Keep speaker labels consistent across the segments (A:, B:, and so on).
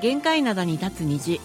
A: 限界灘に立つ虹。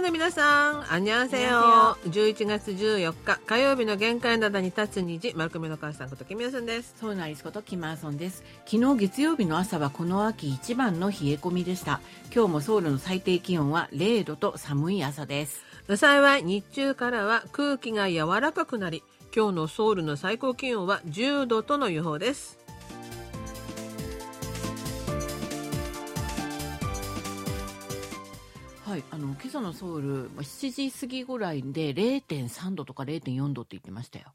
B: ーの皆さん、あんにゃんせよ。11月14日、火曜日の限界灘に立つ虹、丸組の母さんこと、キミヤスンです。
A: そうなりすことキマーソンです昨日月曜日の朝はこの秋一番の冷え込みでした今日もソウルの最低気温は0度と寒い朝です
B: 幸い、日中からは空気が柔らかくなり、今日のソウルの最高気温は10度との予報です。
A: はいあの今朝のソウル7時過ぎぐらいで0.3度とか0.4度って言ってましたよ。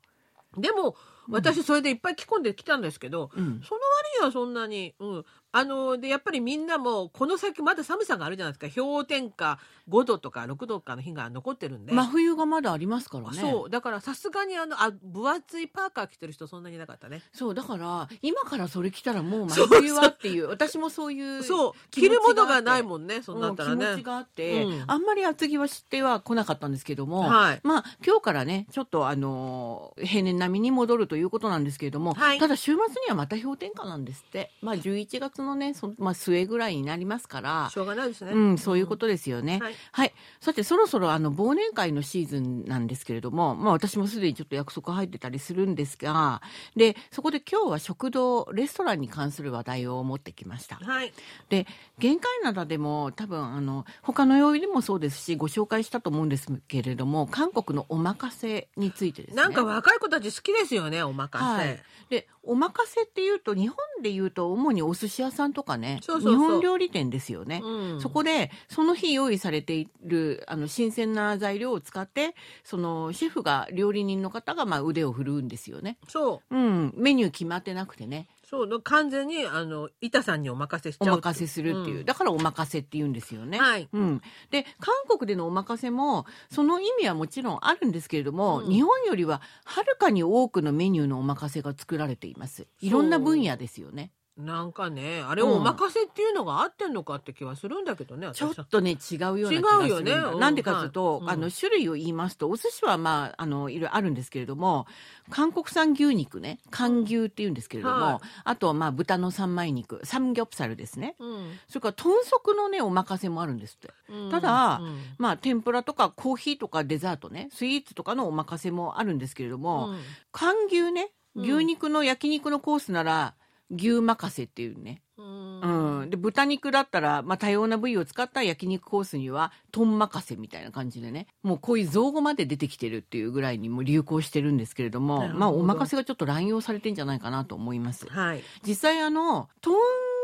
B: でも、私それでいっぱい着込んできたんですけど、
A: うん
B: その割にはそんなに、うん。あの、で、やっぱりみんなも、この先まだ寒さがあるじゃないですか。氷点下5度とか6度かの日が残ってるんで。
A: 真冬がまだありますからね
B: そう。だからさすがにあの、あ、分厚いパーカー着てる人そんなにいなかったね。
A: そうだから今からそれ着たらもう真冬はっていう私もそういう
B: そう。着るものがないもんね。そんなったらね。
A: うん気持ちがあって、
B: うん
A: あんまり厚着はしては来なかったんですけども、
B: はい
A: まあ今日からねちょっとあのー平年並みに戻るということなんですけれども、
B: はい
A: ただ週末にはまた氷点下なんですってまあ11月のねそ、まあ、末ぐらいになりますから
B: しょうがないですね。
A: うん、そういうことですよね。
B: はい
A: はい。さて、そろそろあの忘年会のシーズンなんですけれども、まあ私もすでにちょっと約束入ってたりするんですが、で、そこで今日は食堂、レストランに関する話題を持ってきました。
B: はい。
A: で、限界灘でも多分あの、他の曜日でもそうですし、ご紹介したと思うんですけれども、韓国のおまかせについてですね。
B: なんか若い子たち好きですよね、おまかせ。
A: はい、でおまかせっていうと日本でいうと主にお寿司屋さんとかね日本料理店ですよね、
B: うん。
A: そこでその日用意されているあの新鮮な材料を使ってそのシェフが料理人の方がまあ腕を振るうんですよね、
B: そう。
A: うん、メニュー決まってなくてね
B: そう。完全に、あの、板さんにお任せしちゃう。
A: お任せするっていう、
B: うん
A: だからお任せって言うんですよね。
B: はい
A: うん、で韓国でのお任せもその意味はもちろんあるんですけれども、
B: うん
A: 日本よりははるかに多くのメニューのお任せが作られていますいろんな分野ですよね。
B: なんかね、あれ
A: うん。
B: お任せっていうのが合ってんのかって気はするんだけどね、
A: ちょっとね違うような気がする
B: 違うよね。うん。
A: なんでかというと、あの種類を言いますとお寿司はまああのいろいろあるんですけれども韓国産牛肉ね韓牛っていうんですけれども、
B: はい。
A: あとはまあ豚の三枚肉サムギョプサルですね。
B: うん。
A: それから豚足のねお任せもあるんですって。
B: うん。
A: ただ
B: うん。
A: まあ天ぷらとかコーヒーとかデザートねスイーツとかのお任せもあるんですけれども、
B: うん。
A: 韓牛ね
B: うん。
A: 牛肉の焼肉のコースなら牛任せっていうね、
B: うん
A: うん、で豚肉だったら、まあ、多様な部位を使った焼肉コースには豚任せみたいな感じでねもうこういう造語まで出てきてるっていうぐらいにも流行してるんですけれどもまあお任せがちょっと乱用されてんじゃないかなと思います。
B: はい。
A: 実際あの豚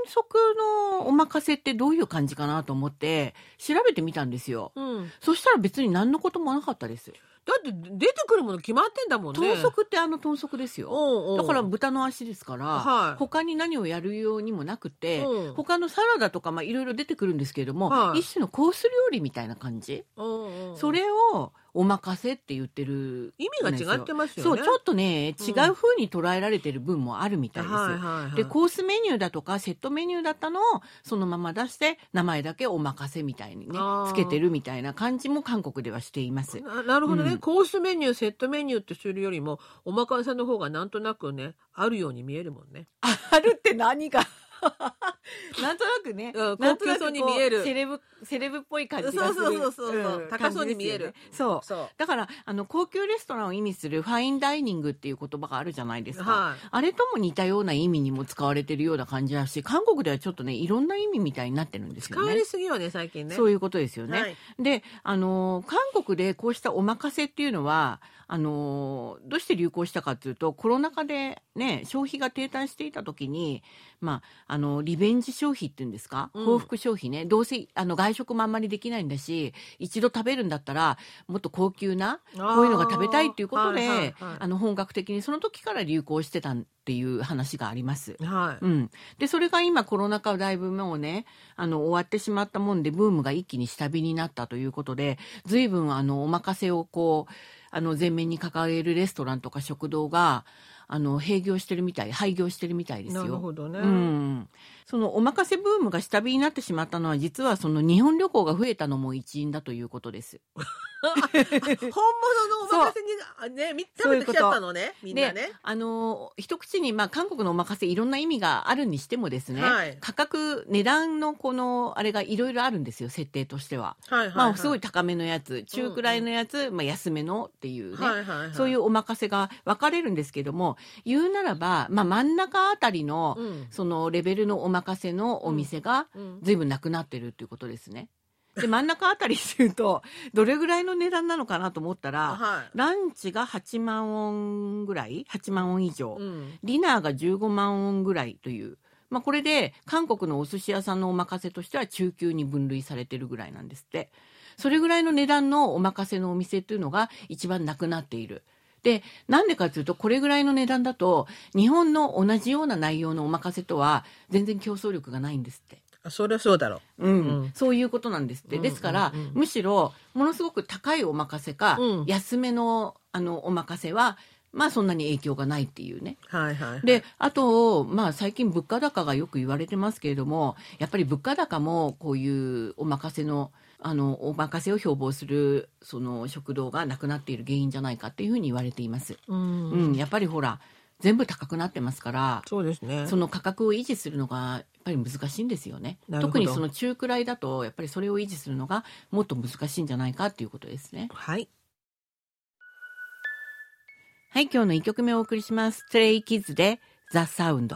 A: 足のお任せってどういう感じかなと思って調べてみたんですよ。
B: うん。
A: そしたら別に何のこともなかったです。
B: だって出てくるもの決まってんだもんね。
A: 豚足ってあの豚足ですよ。
B: おうおう
A: だから豚の足ですから、
B: はい。
A: 他に何をやるようにもなくて、
B: うん。
A: 他のサラダとかまあいろいろ出てくるんですけれども、
B: はい。
A: 一種のコース料理みたいな感じ、
B: うんうん。
A: それをお任せって言ってる
B: 意味が違ってますよね。
A: そうちょっとね違
B: うん
A: う風に捉えられてる分もあるみたいです。
B: はいはいはい。
A: でコースメニューだとかセットメニューだったのをそのまま出して名前だけお任せみたいにねつけてるみたいな感じも韓国ではしています。
B: ななるほどね、
A: うん
B: コースメニューセットメニューってするよりもおまかせの方がなんとなくねあるように見えるもんね。
A: あるって何が なんとなくね、
B: うん
A: なんとな
B: に見える。
A: セレブセレブっぽい感じがする
B: そうそうそうそう
A: う。ん
B: 高そうに見える。
A: ねそう。
B: そう。
A: だからあの高級レストランを意味するファインダイニングっていう言葉があるじゃないですか、
B: はい。
A: あれとも似たような意味にも使われてるような感じだし韓国ではちょっとねいろんな意味みたいになってるんですよね。
B: 使われすぎよね最近ね。
A: そういうことですよね。
B: はい。
A: で、あのー韓国でこうしたお任せっていうのは、あのーどうして流行したかっていうと、コロナ禍でね、消費が停滞していた時に、まあ、あの、リベンジ消費っていうんですか、
B: うん。
A: 報復消費ね、どうせ、あの、外食もあんまりできないんだし、一度食べるんだったら、もっと高級な、こういうのが食べたいっていうことで、
B: はいはいはい。
A: あの、本格的にその時から流行してたっていう話があります。
B: はい。
A: うん、でそれが今コロナ禍だいぶもうねあの終わってしまったもんでブームが一気に下火になったということで随分あのお任せをこうあの前面に掲げるレストランとか食堂があの閉業してるみたい廃業してるみたいですよ。
B: なるほどね。
A: うん、そのお任せブームが下火になってしまったのは実はその日本旅行が増えたのも一因だということです。
B: 本物のお任せにあねみ食べてきちゃったのねみんなね。
A: あの一口に、まあ、韓国のお任せいろんな意味があるにしてもですね、
B: はい
A: 価格値段のこのあれがいろいろあるんですよ設定としては。
B: はいはいはい。
A: まあ、すごい高めのやつ中くらいのやつ、まあ、安めのっていうね、
B: はいはいはい。
A: そういうお任せが分かれるんですけども言うならば、まあ、真ん中あたりの、
B: うん
A: そのレベルのお任せのお店が
B: うん
A: 随分なくなってるっていうことですね。で真ん中あたりっていうと どれぐらいの値段なのかなと思ったら
B: はい。
A: ランチが8万ウォンぐらい8万ウォン以上、
B: うん
A: ディナーが15万ウォンぐらいという、まあ、これで韓国のお寿司屋さんのお任せとしては中級に分類されてるぐらいなんですってそれぐらいの値段のお任せのお店というのが一番なくなっている。でなんでかというとこれぐらいの値段だと日本の同じような内容のお任せとは全然競争力がないんですって。
B: あそりゃそうだろ
A: う。ん。
B: うん。
A: そういうことなんですって、
B: うん
A: ですから、むしろものすごく高いお任せか、
B: うん。
A: 安めのあのお任せはまあそんなに影響がないっていうね。
B: う。はいはいはい。
A: であと、まあ、最近物価高がよく言われてますけれどもやっぱり物価高もこういうお任せのあのお任せを標榜するその食堂がなくなっている原因じゃないかっていうふうに言われています。
B: うん
A: うん、やっぱりほら全部高くなってますから
B: そうですね。
A: その価格を維持するのがやっぱり難しいんですよね。特にその中くらいだとやっぱりそれを維持するのがもっと難しいんじゃないかっていうことですね。
B: はい。
A: はい、今日の1曲目をお送りします。ストレイキッズでザ・サウンド。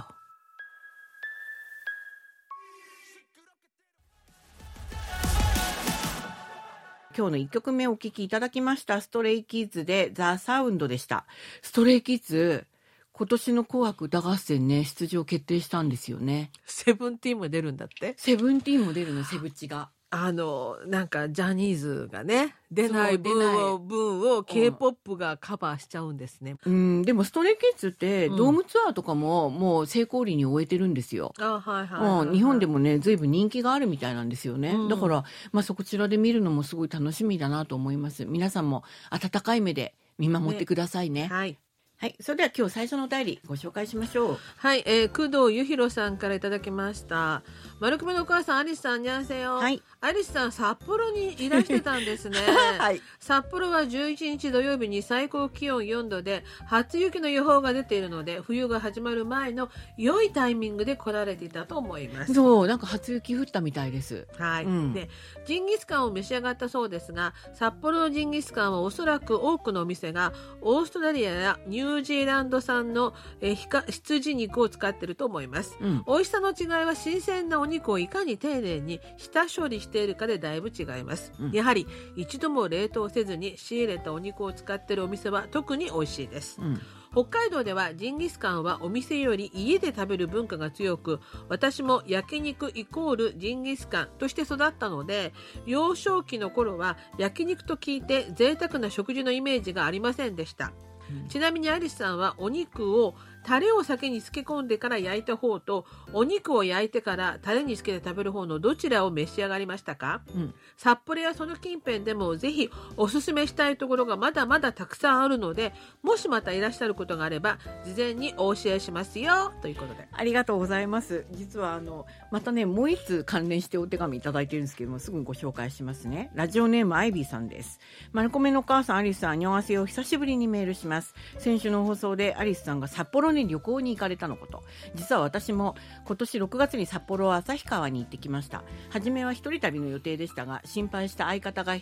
A: 今日の1曲目お聴きいただきました。ストレイキッズでザ・サウンドでした。ストレイキッズ、今年の紅白歌合戦ね、出場決定したんですよね。
B: セブンティーンも出るんだって？
A: セブンティーンも出るの、セブチが。
B: あのなんかジャニーズがね出ない。分を分を K-POP がカバーしちゃうんですね。
A: うん、でもストレイキッズって
B: うん。
A: ドームツアーとかももう成功裏に終えてるんですよ。
B: あはいはい
A: うん、日本でもね随分人気があるみたいなんですよね、
B: うん。
A: だから、まあ、そこちらで見るのもすごい楽しみだなと思います。皆さんも温かい目で見守ってくださいね。
B: はい
A: はいそれでは今日最初のお便りご紹介しましょう
B: はい、えー、工藤ゆひろさんからいただきました。丸くめのお母さん、アリスさん、にゃんせよ。
A: はい
B: アリスさん、札幌にいらしてたんですね。
A: はい
B: 札幌は11日土曜日に最高気温4度で初雪の予報が出ているので冬が始まる前の良いタイミングで来られていたと思います。
A: そうなんか初雪降ったみたいです
B: はい、
A: うん
B: でジンギスカンを召し上がったそうですが札幌のジンギスカンはおそらく多くのお店がオーストラリアやニュージーランド産の、えーひか羊肉を使っていると思います。
A: うん。
B: 美味しさの違いは新鮮なお肉をいかに丁寧に下処理しているかでだいぶ違います、
A: うん。
B: やはり一度も冷凍せずに仕入れたお肉を使っているお店は特に美味しいです。
A: うん。
B: 北海道ではジンギスカンはお店より家で食べる文化が強く私も焼肉イコールジンギスカンとして育ったので幼少期の頃は焼肉と聞いて贅沢な食事のイメージがありませんでした。
A: うん
B: ちなみにアリスさんはお肉をタレを先に漬け込んでから焼いた方とお肉を焼いてからタレにつけて食べる方のどちらを召し上がりましたか？
A: うん。
B: 札幌やその近辺でもぜひおすすめしたいところがまだまだたくさんあるのでもしまたいらっしゃることがあれば事前にお教えしますよ。ということで。
A: ありがとうございます。実はあのまたねもう一通関連してお手紙いただいてるんですけどもすぐご紹介しますね。ラジオネームアイビーさんです。マルコメのお母さんアリスさんにおわせを久しぶりにメールします。先週の放送でアリスさんが札幌に旅行に行かれたのこと。実は私も今年6月に札幌旭川に行ってきました。初めは一人旅の予定でしたが心配した相方が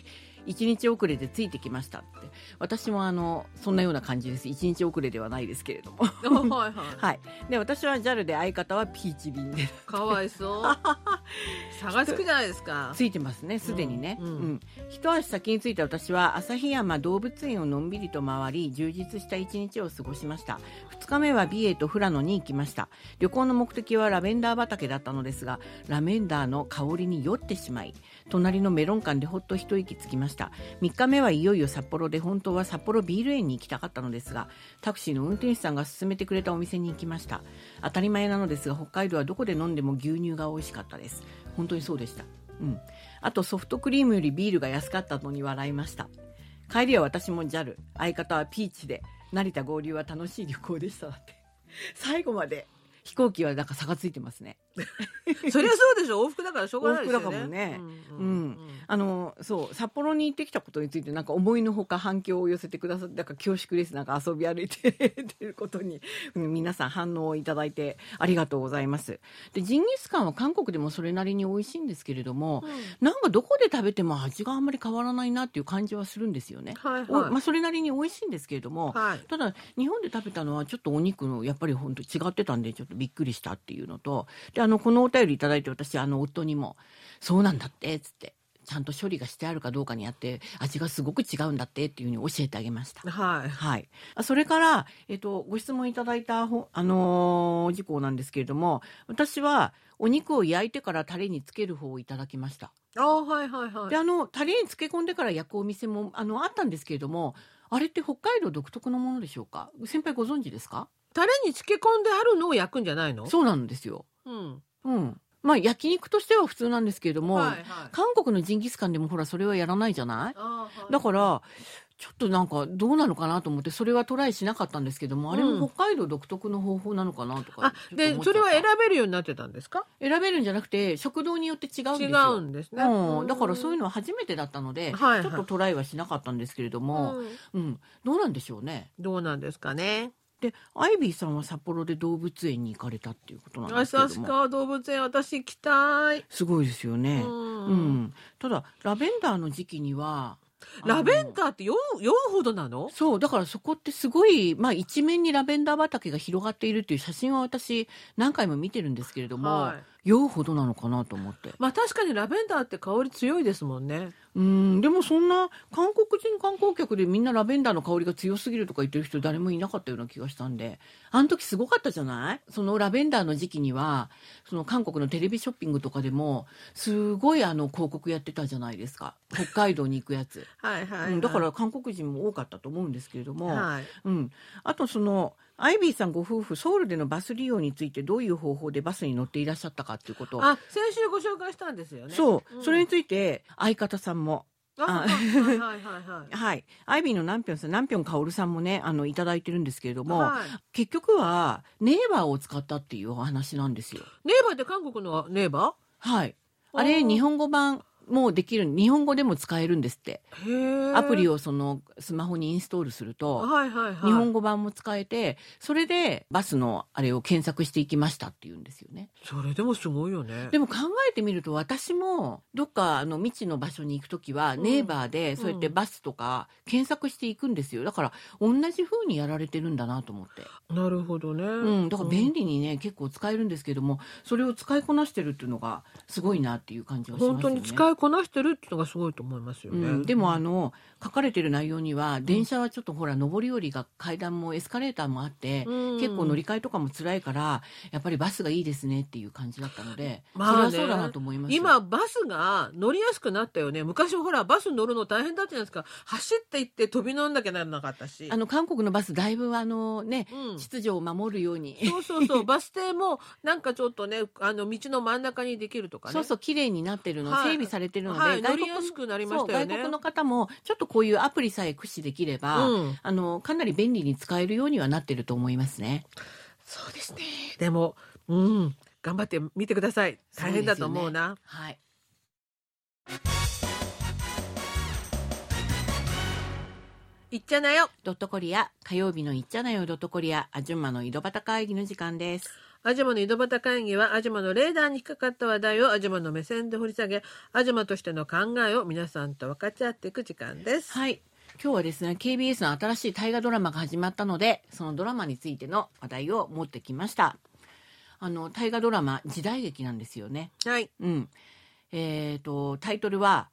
A: 一日遅れでついてきましたって。私もあのそんなような感じです。一日遅れではないですけれども。
B: はいはい。
A: はい。で私は JAL で相方はピーチ便で。
B: かわいそう。差がつくじゃないですか。
A: ついてますねすでにね、
B: う
A: うん。ん。一足先に着いた私は旭山動物園をのんびりと回り充実した一日を過ごしました。2日目は美瑛と富良野に行きました。旅行の目的はラベンダー畑だったのですがラベンダーの香りに酔ってしまい隣のメロン館でほっと一息つきました。3日目はいよいよ札幌で本当は札幌ビール園に行きたかったのですがタクシーの運転手さんが勧めてくれたお店に行きました。当たり前なのですが北海道はどこで飲んでも牛乳が美味しかったです。本当にそうでした。うん、あとソフトクリームよりビールが安かったのに笑いました。帰りは私も JAL 相方はピーチで。成田合流は楽しい旅行でした。だって。最後まで飛行機はなんか差がついてますね。
B: そりゃそうでしょ。往復だからしょうがないですよね。
A: 往復だからもね。
B: うん
A: うんあのそう札幌に行ってきたことについてなんか思いのほか反響を寄せてくださってだから恐縮です。なんか遊び歩いて ることに、うん皆さん反応をいただいてありがとうございます。でジンギスカンは韓国でもそれなりに美味しいんですけれども、なんかどこで食べても味があんまり変わらないなっていう感じはするんですよね、
B: はいはい。
A: おまあ、それなりに美味しいんですけれども、
B: はい。
A: ただ日本で食べたのはちょっとお肉のやっぱり本当違ってたんでちょっとびっくりしたっていうのとであのこのお便りいただいて私あの夫にも「そうなんだって」っつって。ちゃんと処理がしてあるかどうかによって味がすごく違うんだってっていうふうに教えてあげました。
B: はい
A: はい。あそれから、えっと、ご質問いただいたほ、あのー事項なんですけれども、私はお肉を焼いてからタレにつける方をいただきました。
B: あはいはいはい
A: で、あの、タレに漬け込んでから焼くお店も、あの、あったんですけれども、あれって北海道独特のものでしょうか？先輩ご存知ですか？
B: タレに漬け込んであるのを焼くんじゃないの？
A: そうなんですよ。
B: うん。
A: うん。まあ、焼肉としては普通なんですけれども、
B: はいはい。
A: 韓国のジンギスカンでもほら、それはやらないじゃない？
B: あはい。
A: だから、ちょっとなんかどうなのかなと思って、それはトライしなかったんですけども、あれも北海道独特の方法なのかなとか
B: で。それは選べるようになってたんですか？
A: 選べるんじゃなくて、食堂によって違うんです
B: 違
A: よ。
B: うん。ですね
A: うん、だからそういう
B: の
A: のは初めてだったので、
B: はいはい。
A: ちょっとトライはしなかったんですけれども、うん、どうなんでしょうね。
B: どうなんですかね
A: で、アイビーさんは札幌で動物園に行かれたっていうことなんですけれども、
B: 旭川動物園私行きたい、
A: すごいですよね。
B: う
A: うん。ん、ただラベンダーの時期には
B: ラベン
A: ー
B: ダーって酔う酔うほどなの？
A: そうだからそこってすごい、まあ、一面にラベンダー畑が広がっているっていう写真は私何回も見てるんですけれども、
B: はい
A: 酔うほどなのかなと思って。
B: まあ確かにラベンダーって香り強いですもんね。
A: うんでもそんな韓国人観光客でみんなラベンダーの香りが強すぎるとか言ってる人誰もいなかったような気がしたんで。あの時すごかったじゃない？そのラベンダーの時期にはその韓国のテレビショッピングとかでもすごいあの広告やってたじゃないですか。北海道に行くやつ、
B: はいはい、
A: うん、だから韓国人も多かったと思うんですけれども、
B: はい。
A: うん、あとそのアイビーさんご夫婦ソウルでのバス利用についてどういう方法でバスに乗っていらっしゃったかっていうことを。
B: あ先週ご紹介したんですよね。
A: そう、
B: ん。
A: それについて相方さんも。
B: あはいはいはいはい。
A: はい。アイビーのナンピョンさんナンピョンカオルさんもねあのいただいてるんですけれども、
B: はい。
A: 結局はネイバーを使ったっていうお話なんですよ。
B: ネイバーって韓国のネイバ
A: はい。あれ日本語版もできる日本語でも使えるんですって。アプリ
B: を
A: をそのスマホにインストールすると、
B: はいはいはい。
A: 日本語版も使えてそれでバスのあれを検索していきましたっていうんですよね。
B: それでもすごいよね。
A: でも考えてみると私もどっかあの未知の場所に行く時は
B: うん。
A: ネイバーでそうやってバスとか検索していくんですよ。だから同じ風にやられてるんだなと思って、
B: なるほどね、
A: うん、だから便利にね結構使えるんですけどもそれを使いこなしてるっていうのがすごいなっていう感じがしますよね。
B: 本当に使いこなしてるっていうのがすごいと思いますよね、
A: うん、でもあの書かれてる内容には電車はちょっとほら上り下りが階段もエスカレーターもあって、
B: うん。
A: 結構乗り換えとかも辛いからやっぱりバスがいいですねっていう感じだったので、
B: まあね。
A: それはそうだなと思いますよ。
B: 今バスが乗りやすくなったよね。昔ほらバス乗るの大変だったじゃないですか。走って行って飛び乗んなきゃならなかったし。
A: あの韓国のバスだいぶあのね、
B: うん。
A: 秩序を守るように。
B: そうそうそう。バス停もなんかちょっとねあの道の真ん中にできるとかね。
A: そうそう綺麗になってるの、
B: はい
A: 整備されてるので、
B: はい
A: 外国
B: 乗りやすくなりましたよね。
A: 外国の方もちょっとこういうアプリさえ駆使できれば、
B: うん。
A: あのかなり便利に使えるようにはなってると思いますね。
B: そうですね。でもうん頑張って見てください。大変だと思うな。
A: そうね。はい。
B: いっちゃなよ。
A: ドットコリア火曜日のいっちゃなよドットコリアアジュンマの井戸端会議の時間です。
B: アジマの井戸端会議はアジマのレーダーに引っかかった話題をアジマの目線で掘り下げアジマとしての考えを皆さんと分かち合っていく時間です。
A: はい。今日はですね、KBS の新しい大河ドラマが始まったので、そのドラマについての話題を持ってきました。あの、大河ドラマ、時代劇なんですよね。
B: はい。
A: うん。えっ、と、タイトルは、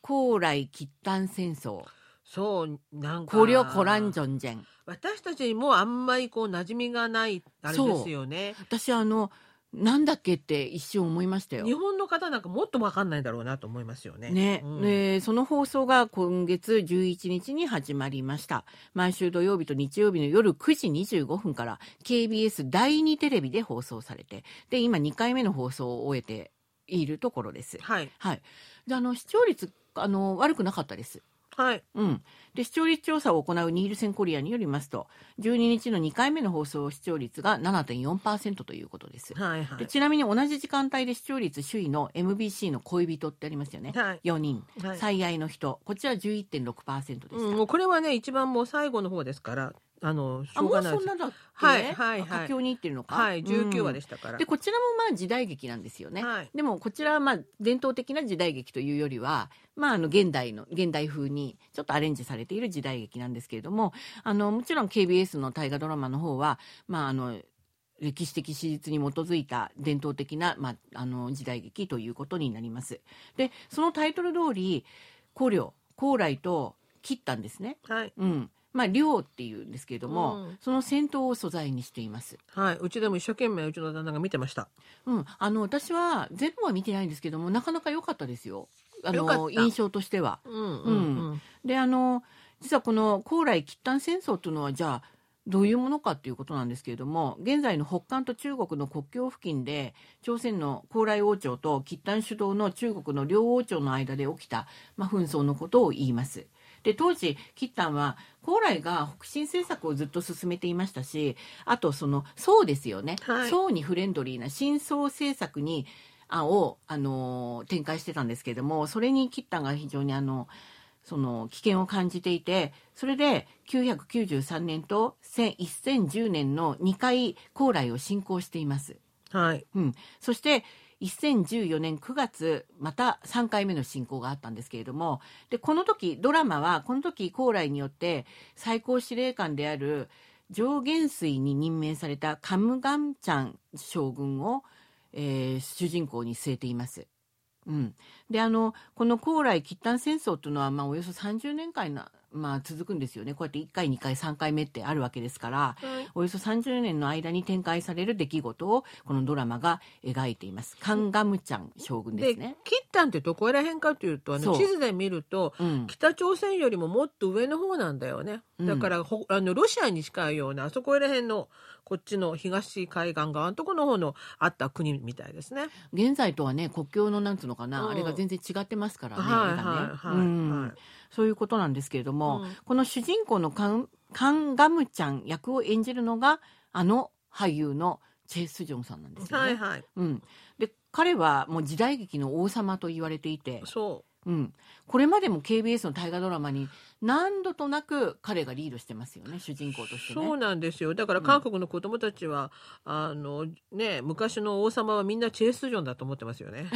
A: 高麗喫丹戦争、
B: そうなんか
A: 古領コランジョンジェン。
B: 私たちにもあんまりこう馴染みがないあれですよね。
A: 私、あの、なんだっけって一瞬思いましたよ
B: 日。本の方なんかもっと分かんないだろうなと思いますよね。
A: ね、
B: うん
A: でその放送が今月11日に始まりました毎週土曜日と日曜日の夜9時25分から KBS 第2テレビで放送されてで今2回目の放送を終えているところです
B: はい。
A: はいであの視聴率あの悪くなかったです
B: はい。
A: うん、で視聴率調査を行うニールセンコリアによりますと12日の2回目の放送視聴率が7.4%ということです。
B: はいはい。
A: でちなみに同じ時間帯で視聴率首位の MBC の恋人ってありますよね、
B: はい。
A: 4人、
B: はい。
A: 最愛の人。こちら11.6%でした、
B: うん、もうこれはね一番もう最後の方ですからあのしょうがないです。
A: そんなだっけ、
B: はいはいはい。
A: あ佳境に行ってるのか？
B: はい19話で
A: し
B: したから、
A: でこちらもまあ時代劇なんですよね、
B: はい。
A: でもこちらはまあ伝統的な時代劇というよりは、まあ、あの現代の現代風にちょっとアレンジされている時代劇なんですけれどもあのもちろん KBS の大河ドラマの方は、まあ、あの歴史的史実に基づいた伝統的な、まあ、あの時代劇ということになります。でそのタイトル通り光陵高麗と切ったんですね。
B: はい。
A: うんまあ、量っていうんですけれども、
B: うん。
A: その戦闘を素材にしています。
B: はい。うちでも一生懸命うちの旦那が見てました。
A: うん、あの私は全部は見てないんですけどもなかなか良かったですよ。あの印象としては。
B: うんうんうん。
A: であの実はこの高麗喫丹戦争というのはじゃあどういうものかということなんですけれども現在の北韓と中国の国境付近で朝鮮の高麗王朝と喫丹主導の中国の両王朝の間で起きた、まあ、紛争のことを言います。で当時喫丹は高麗が北進政策をずっと進めていましたしあとその宋ですよね、
B: はい。
A: 宋にフレンドリーな新宋政策にあを、あの展開してたんですけれどもそれに喫丹が非常にあのその危険を感じていてそれで993年と1010年の2回高麗を侵攻しています。
B: はい。
A: うん、そして2014年9月また3回目の侵攻があったんですけれどもでこの時ドラマはこの時高麗によって最高司令官である上元帥に任命されたカムガンチャン将軍を、えー主人公に据えています。うん、であのこの高麗喫丹戦争というのは、まあ、およそ30年間な、まあ、続くんですよね。こうやって1回2回3回目ってあるわけですから
B: はい。
A: およそ30年の間に展開される出来事をこのドラマが描いています。カンガムチャン将軍で
B: です
A: ね。
B: キッタンってどこら辺かというとあの地図で見ると
A: うん、
B: 北朝鮮よりももっと上の方なんだよね。
A: うん。
B: だから、ほあのロシアに近いようなあそこら辺のこっちの東海岸側のところの方のあった国みたいですね。
A: 現在とはね国境のなんつうのかな、
B: うん。
A: あれが全然違ってますからね。そういうことなんですけれども、
B: うん。
A: この主人公のカンカンガムちゃん役を演じるのがあの俳優のチェ・スジョンさんなんですよね。
B: はいはい。
A: うん、で彼はもう時代劇の王様と言われていて、
B: そ
A: うん、これまでも KBS の大河ドラマに何度となく彼がリードしてますよね主人公としてね。
B: うそうなんですよ。だから韓国の子供たちは、あのね昔の王様はみんなチェ・スジョンだと思ってますよね。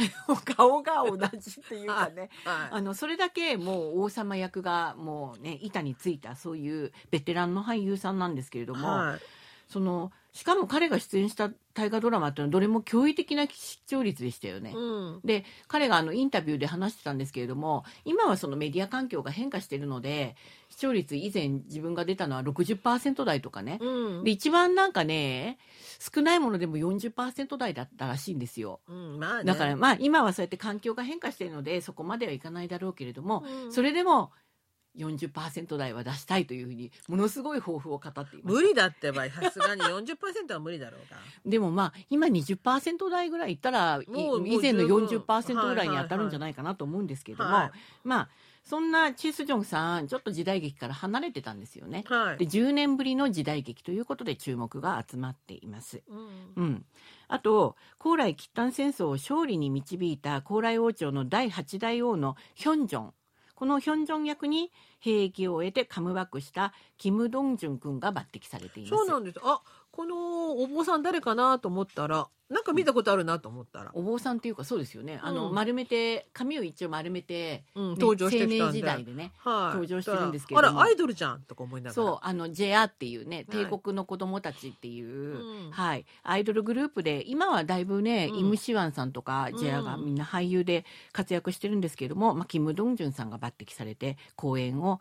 A: 顔が同じっていうかね。
B: は
A: あのそれだけもう王様役がもうね板についたそういうベテランの俳優さんなんですけれども、
B: はい。
A: そのしかも彼が出演した大河ドラマっていうのはどれも驚異的な視聴率でしたよね。
B: うん。
A: で彼があのインタビューで話してたんですけれども今はそのメディア環境が変化しているので視聴率以前自分が出たのは60%台とかね、
B: うん。
A: で一番なんかね少ないものでも40%台だったらしいんですよ。
B: うんまあね、
A: だからまあ今はそうやって環境が変化しているのでそこまではいかないだろうけれども、
B: うん。
A: それでも40%台は出したいというふうにものすごい抱負を語っています。
B: 無理だってばさすがに40%は無理だろうが。
A: でもまあ今20%台ぐらいいったら以前の
B: もう十分。
A: 40%ぐらいに当たるんじゃないかなと思うんですけれども、
B: はい。
A: まあそんなチェ・スジョンさんちょっと時代劇から離れてたんですよね。
B: はい。
A: で10年ぶりの時代劇ということで注目が集まっています。
B: うん。
A: うん、あと高麗喫丹戦争を勝利に導いた高麗王朝の第8代王のヒョンジョンこのヒョンジョン役に兵役を終えてカムバックしたキム・ドンジュン君が抜擢されています。
B: そうなんです。あ、このお坊さん誰かなと思ったら、なんか見たことあるなと思ったら、
A: お坊さんっていうかそうですよね、あの
B: うん。
A: 丸めて髪を一応丸めて、ね
B: うん登場してきたんで。
A: 青年時代でね
B: はい、
A: 登場してるんですけれども。
B: あらアイドルじゃんとか思いながら。
A: そうあのジェアっていうね
B: はい。
A: 帝国の子供たちっていう、
B: うん。
A: はい、アイドルグループで今はだいぶね、
B: うん。
A: イム・シワンさんとかジェアがみんな俳優で活躍してるんですけれども、まあ、キム・ドンジュンさんが抜擢されて公演を、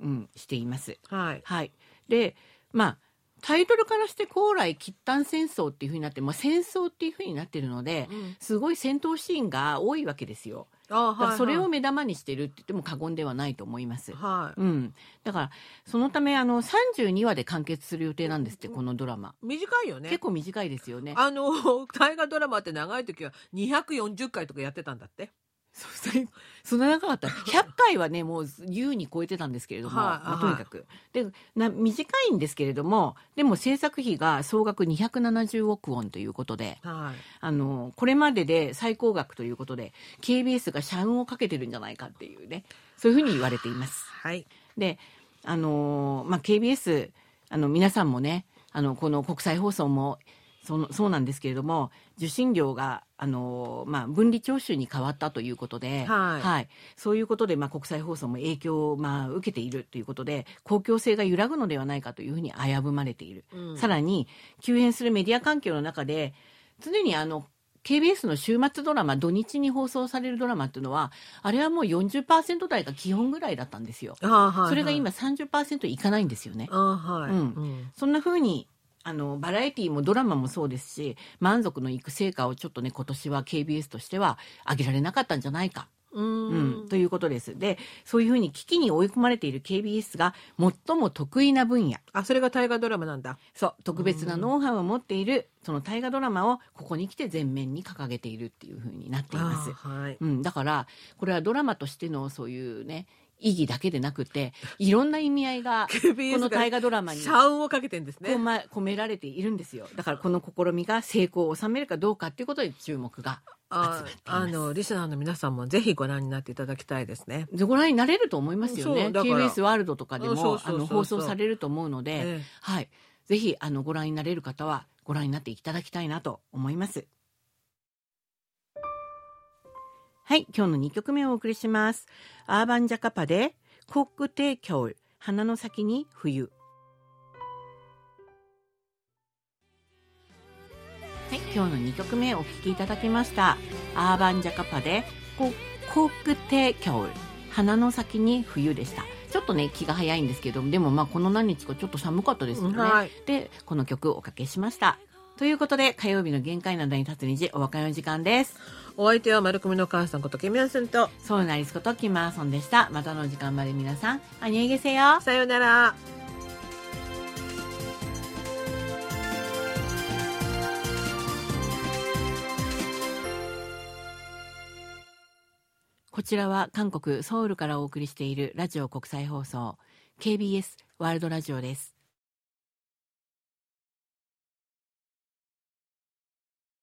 A: うん、しています。
B: はい。
A: はい、でまあタイトルからして高麗喫丹戦争っていうふうになって、まあ、戦争っていうふうになってるので、
B: うん
A: すごい戦闘シーンが多いわけですよ。
B: あ、
A: だから
B: はい。
A: それを目玉にしてるって言っても過言ではないと思います。
B: はい。
A: うん、だからそのためあの32話で完結する予定なんですってこのドラマ、
B: 短いよね。
A: 結構短いですよね
B: あの大河ドラマって長い時は240回とかやってたんだって。
A: それそんな長かった100回はねもう優に超えてたんですけれども、
B: はい
A: まあとにかくでな短いんですけれどもでも制作費が総額270億ウォンということで
B: はい。
A: あのこれまでで最高額ということで KBS が社運をかけてるんじゃないかっていうねそういうふうに言われています。
B: はい。
A: であのーまあ、KBS あの皆さんもねあのこの国際放送もそのそうなんですけれども受信料が、あのーまあ、分離徴収に変わったということで、
B: はい
A: そういうことで、まあ、国際放送も影響を、まあ、受けているということで公共性が揺らぐのではないかというふうに危ぶまれている、
B: うん
A: さらに急変するメディア環境の中で常にあの KBS の週末ドラマ土日に放送されるドラマっていうのはあれはもう40%台が基本ぐらいだったんですよ。
B: あはいはい。
A: それが今30%いかないんですよね。
B: あはい。
A: うん
B: うん
A: そんな風にあのバラエティーもドラマもそうですし満足のいく成果をちょっとね今年は KBS としては上げられなかったんじゃないか、
B: う
A: うん
B: ん。
A: ということです。でそういう風に危機に追い込まれている KBS が最も得意な分野
B: あ、それが大河ドラマなんだ。
A: そう特別なノウハウを持っているその大河ドラマをここに来て前面に掲げているっていう風になっています。
B: あはい。
A: うん、だからこれはドラマとしてのそういうね意義だけでなくていろんな意味合いがこの大河ドラマに
B: 社運をかけてんですね。
A: 込。められているんですよ。だからこの試みが成功を収めるかどうかっていうことで注目が
B: あ
A: 集まっています。
B: あのリスナーの皆さんもぜひご覧になっていただきたいですね。
A: ご覧になれると思いますよね。
B: そうだから。
A: KBS ワールドとかでもあの放送されると思うので、
B: ええ。
A: はい、ぜひあのご覧になれる方はご覧になっていただきたいなと思います。はい、今日の2曲目をお送りします。アーバンジャカパでコックテキョウ花の先に冬。はい、今日の2曲目お聴きいただきました。アーバンジャカパでココックテキョウ花の先に冬でした。ちょっとね気が早いんですけどでもまあこの何日かちょっと寒かったですよね。
B: はい。
A: でこの曲をおかけしました。ということで火曜日の限界などに立つ虹お別れの時間です。
B: お相手は丸組の母さんことケミヤンセンと
A: そうなりすことキマーソンでした。またの時間まで皆さん、あにえげせよ。
B: さようなら。
A: こちらは韓国ソウルからお送りしているラジオ国際放送 KBS ワールドラジオです。